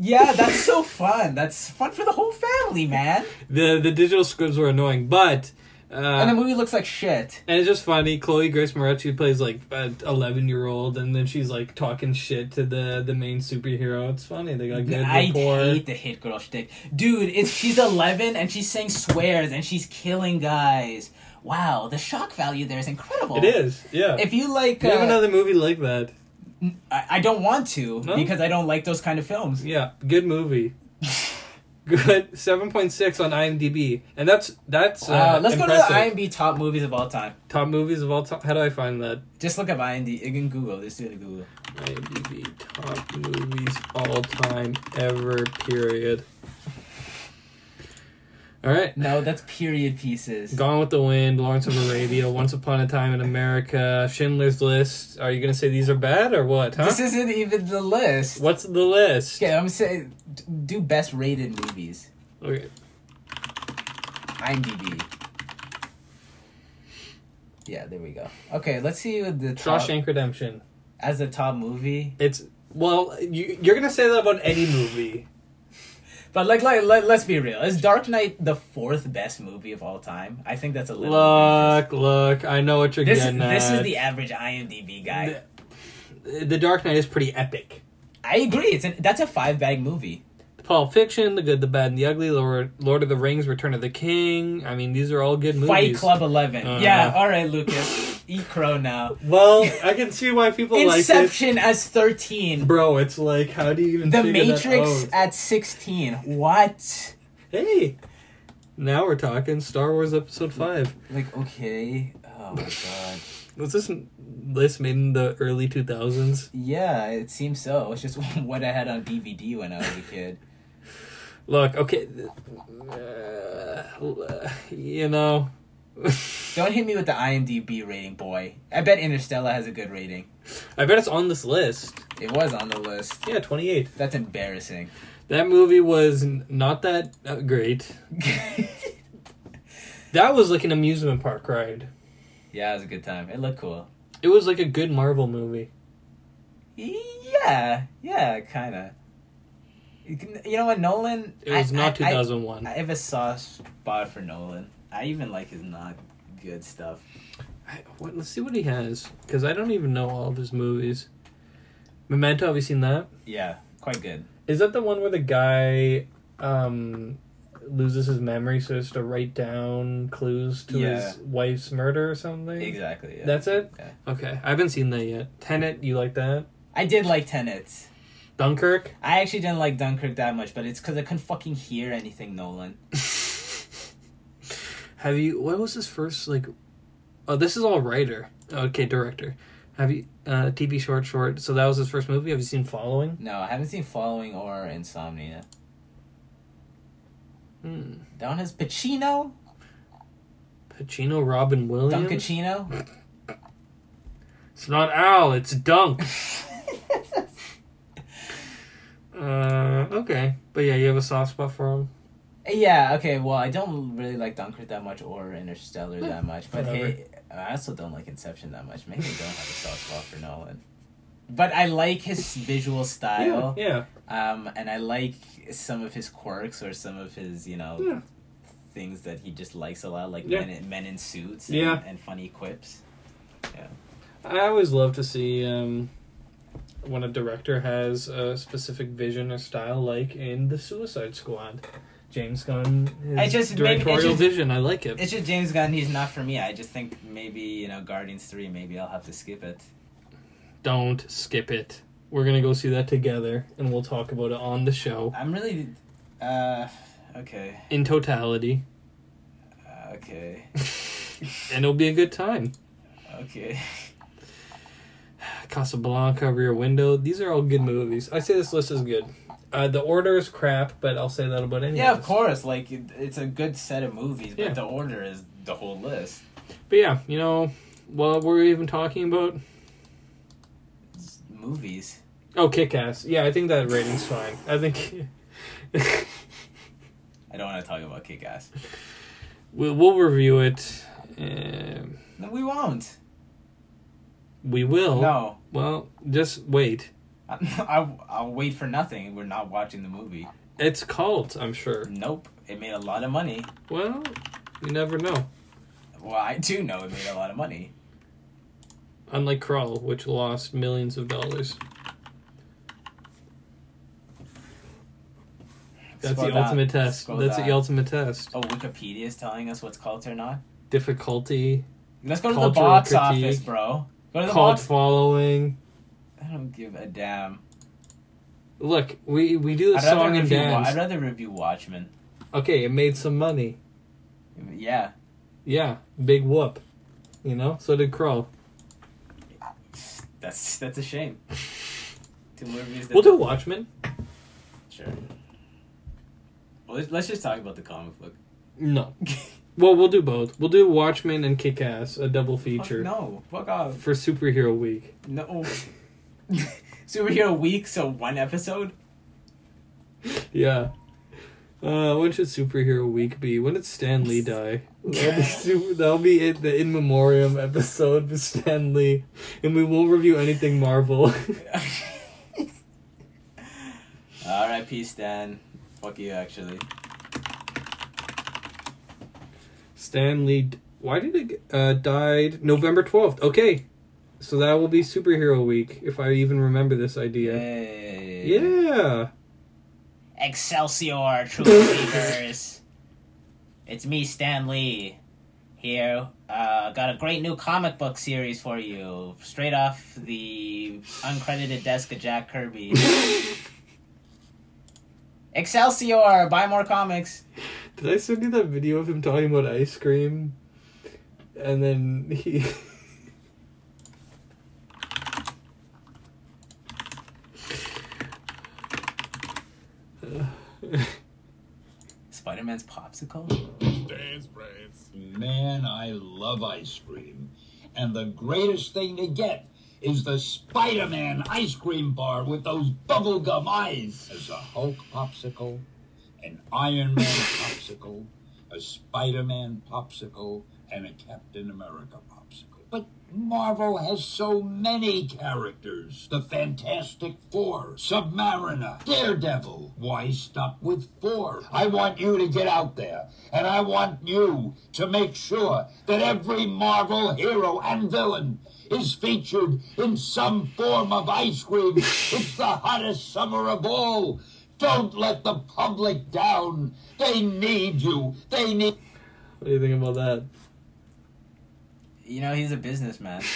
Yeah, that's so fun. That's fun for the whole family, man. The the digital scripts were annoying, but uh, And the movie looks like shit. And it's just funny. Chloe Grace Moretz, she plays like an eleven year old, and then she's like talking shit to the the main superhero. It's funny. They got good I rapport. hate the hit girl shtick. Dude, it's she's 11 and she's saying swears and she's killing guys. Wow, the shock value there is incredible. It is, yeah. If you like, you have uh, another movie like that, I, I don't want to No? because I don't like those kind of films. yeah, good movie. good, seven point six on IMDb, and that's that's uh, Uh, let's impressive. go to the IMDb top movies of all time. top movies of all time. How do I find that? Just look up IMDb. You can Google. Just do it in Google. IMDb top movies all time ever. Period. All right. No, that's period pieces. Gone with the Wind, Lawrence of Arabia, Once Upon a Time in America, Schindler's List. Are you gonna say these are bad or what? Huh? This isn't even the list. What's the list? Okay, I'm gonna do best rated movies. Okay. IMDb. Yeah, there we go. Okay, let's see what the top Shawshank Redemption. as the top movie. It's well, you, you're gonna say that about any movie. But like, like let, let's be real. Is Dark Knight the fourth best movie of all time? I think that's a little. Look, look. I know what you're outrageous. getting This, at. this is the average IMDb guy. The, the Dark Knight is pretty epic. I agree. It's an, that's a five bag movie. Pulp Fiction, The Good, the Bad, and the Ugly, Lord, Lord of the Rings, Return of the King. I mean, these are all good movies. Fight Club 11 Uh-huh. Yeah, all right, Lucas. eat crow now. Well, I can see why people like it. Inception as thirteen. Bro, it's like, how do you even The figure that Matrix at sixteen. What? Hey, now we're talking Star Wars Episode 5. Like okay. Oh my god. Was this list made in the early 2000s? Yeah, it seems so. It's just what I had on DVD when I was a kid. Look, okay. uh, you know. Don't hit me with the IMDb rating, boy. I bet Interstellar has a good rating. I bet it's on this list. It was on the list. Yeah, 28. That's embarrassing. That movie was n- not that uh, great. That was like an amusement park ride. yeah, it was a good time. It looked cool. It was like a good Marvel movie. Yeah, yeah, kind of. You know what, Nolan? It was I- not I- I- 2001. I have a soft spot for Nolan. I even like his not good stuff. I, what, let's see what he has. Because I don't even know all of his movies. Memento, have you seen that? Yeah, quite good. Is that the one where the guy um, loses his memory so he has to write down clues to Yeah. his wife's murder or something? Exactly. Yeah. That's it? Yeah. Okay. I haven't seen that yet. Tenet, you like that? I did like Tenet. Dunkirk? I actually didn't like Dunkirk that much, but it's because I couldn't fucking hear anything Nolan. Have you. What was his first, like. Oh, this is all writer. Okay, director. Have you. Uh, TV short, short. So that was his first movie. Have you seen Following? No, I haven't seen Following or Insomnia. Hmm. That one has Pacino, Pacino, Robin Williams? Dunkachino. It's not Al, it's Dunk. Uh, okay. But yeah, you have a soft spot for him? yeah, okay. Well, I don't really like Dunkirk that much or Interstellar that much, but whatever. hey, I also don't like Inception that much. Maybe I don't have a soft spot for Nolan. But I like his visual style, Yeah. um, and I like some of his quirks or some of his, you know, Yeah. things that he just likes a lot, like Yeah. men, in, men in suits and, Yeah. and funny quips. Yeah. I always love to see um, when a director has a specific vision or style, like in The Suicide Squad. James Gunn, his I just- maybe- directorial just- vision. I like it. It's just James Gunn. He's not for me. I just think maybe you know Guardians three. Maybe I'll have to skip it. Don't skip it. We're gonna go see that together, and we'll talk about it on the show I'm really, uh, okay, in totality, uh, okay, and it'll be a good time. okay. Casablanca, Rear Window. These are all good movies. I say this list is good. Uh, the order is crap, but I'll say that about any. Yeah, of course. Like it, it's a good set of movies, but Yeah. the order is the whole list. But yeah, you know, what were we even talking about? It's movies. Oh, Kick Ass. Yeah, I think that rating's fine. I think I don't want to talk about Kick Ass. we'll, we'll review it. Um, No, we won't. We will. No, Well, just wait. I, I, I'll wait for nothing. We're not watching the movie. It's cult, I'm sure. Nope. It made a lot of money. Well, you never know. Well, I do know it made a lot of money. Unlike Crawl, which lost millions of dollars. That's Scroll the down. ultimate test. Scroll That's down. the ultimate test. Oh, Wikipedia is telling us what's cult or not. Difficulty, Let's go to the box critique. office, bro. Go to the cult box. following. I don't give a damn. Look, we we do the song and review, Wa- dance. I'd rather review Watchmen. Okay, it made some money. Yeah, Yeah, big whoop. You know, so did Crawl. that's that's a shame. Two movies. That We'll do Watchmen. Sure. Well, let's, let's just talk about the comic book. No. Well, we'll do both. We'll do Watchmen and Kick Ass, a double feature Fuck no, fuck off. for Superhero Week. No. Superhero week, so one episode. Yeah. Uh, when should Superhero Week be? When did Stan Lee die? That'll be, super, that'll be it, the in memoriam episode with Stan Lee, and we won't review anything Marvel. R.I.P. Stan. Fuck you, actually. Stan Lee. Why did it uh died November twelfth? Okay, so that will be Superhero Week if I even remember this idea. Yay. Yeah. Excelsior, true believers. it's me, Stan Lee. Here, uh, got a great new comic book series for you, straight off the uncredited desk of Jack Kirby. Excelsior! Buy more comics. Did I send you that video of him talking about ice cream? And then he. Spider Man's popsicle. Dance brains. Man, I love ice cream. And the greatest thing to get is the Spider Man ice cream bar with those bubblegum eyes. There's a Hulk popsicle, an Iron Man popsicle, a Spider Man popsicle, and a Captain America popsicle. But Marvel has so many characters the Fantastic Four, Submariner, Daredevil. Why stop with four? I want you to get out there, and I want you to make sure that every Marvel hero and villain is featured in some form of ice cream. It's the hottest summer of all. Don't let the public down. They need you. They need. What do you think about that? You know, he's a businessman.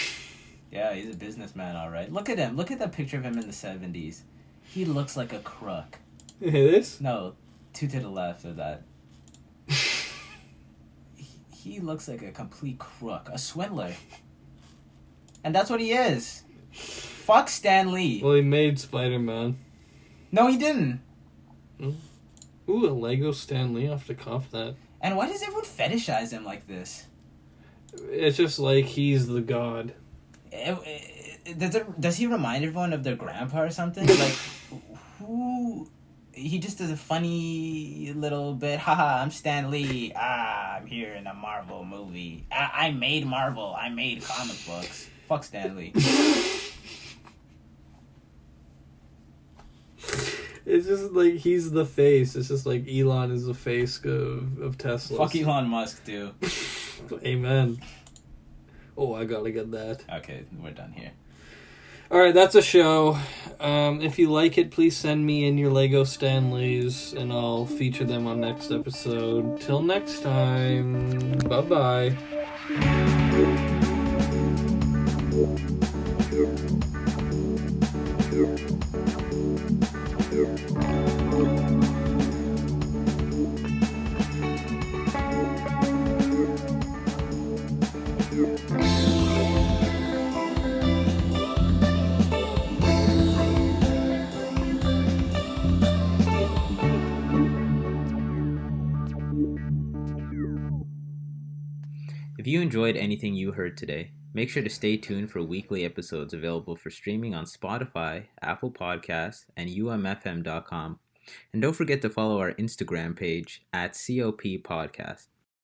Yeah, he's a businessman, all right. Look at him. Look at that picture of him in the 70s. He looks like a crook. You hear this? No, two to the left of that. he, he looks like a complete crook, a swindler. And that's what he is. Fuck Stan Lee. Well, he made Spider Man. No, he didn't. Ooh, a Lego Stan Lee off the cuff. That And why does everyone fetishize him like this? it's just like he's the god. Eh, eh, Does it, does he remind everyone of their grandpa or something? Like, who? He just does a funny little bit. Haha, I'm Stan Lee. Ah, I'm here in a Marvel movie. I, I made Marvel. I made comic books. Fuck Stan Lee. It's just like he's the face. It's just like Elon is the face of of Tesla. Fuck Elon Musk, too. Amen. Oh, I gotta get that. Okay, we're done here. All right, that's a show. Um, if you like it, please send me in your Lego Stanleys, and I'll feature them on next episode. Till next time, bye bye. If you enjoyed anything you heard today, make sure to stay tuned for weekly episodes available for streaming on Spotify, Apple Podcasts, and umfm.com. And don't forget to follow our Instagram page at COP Podcast.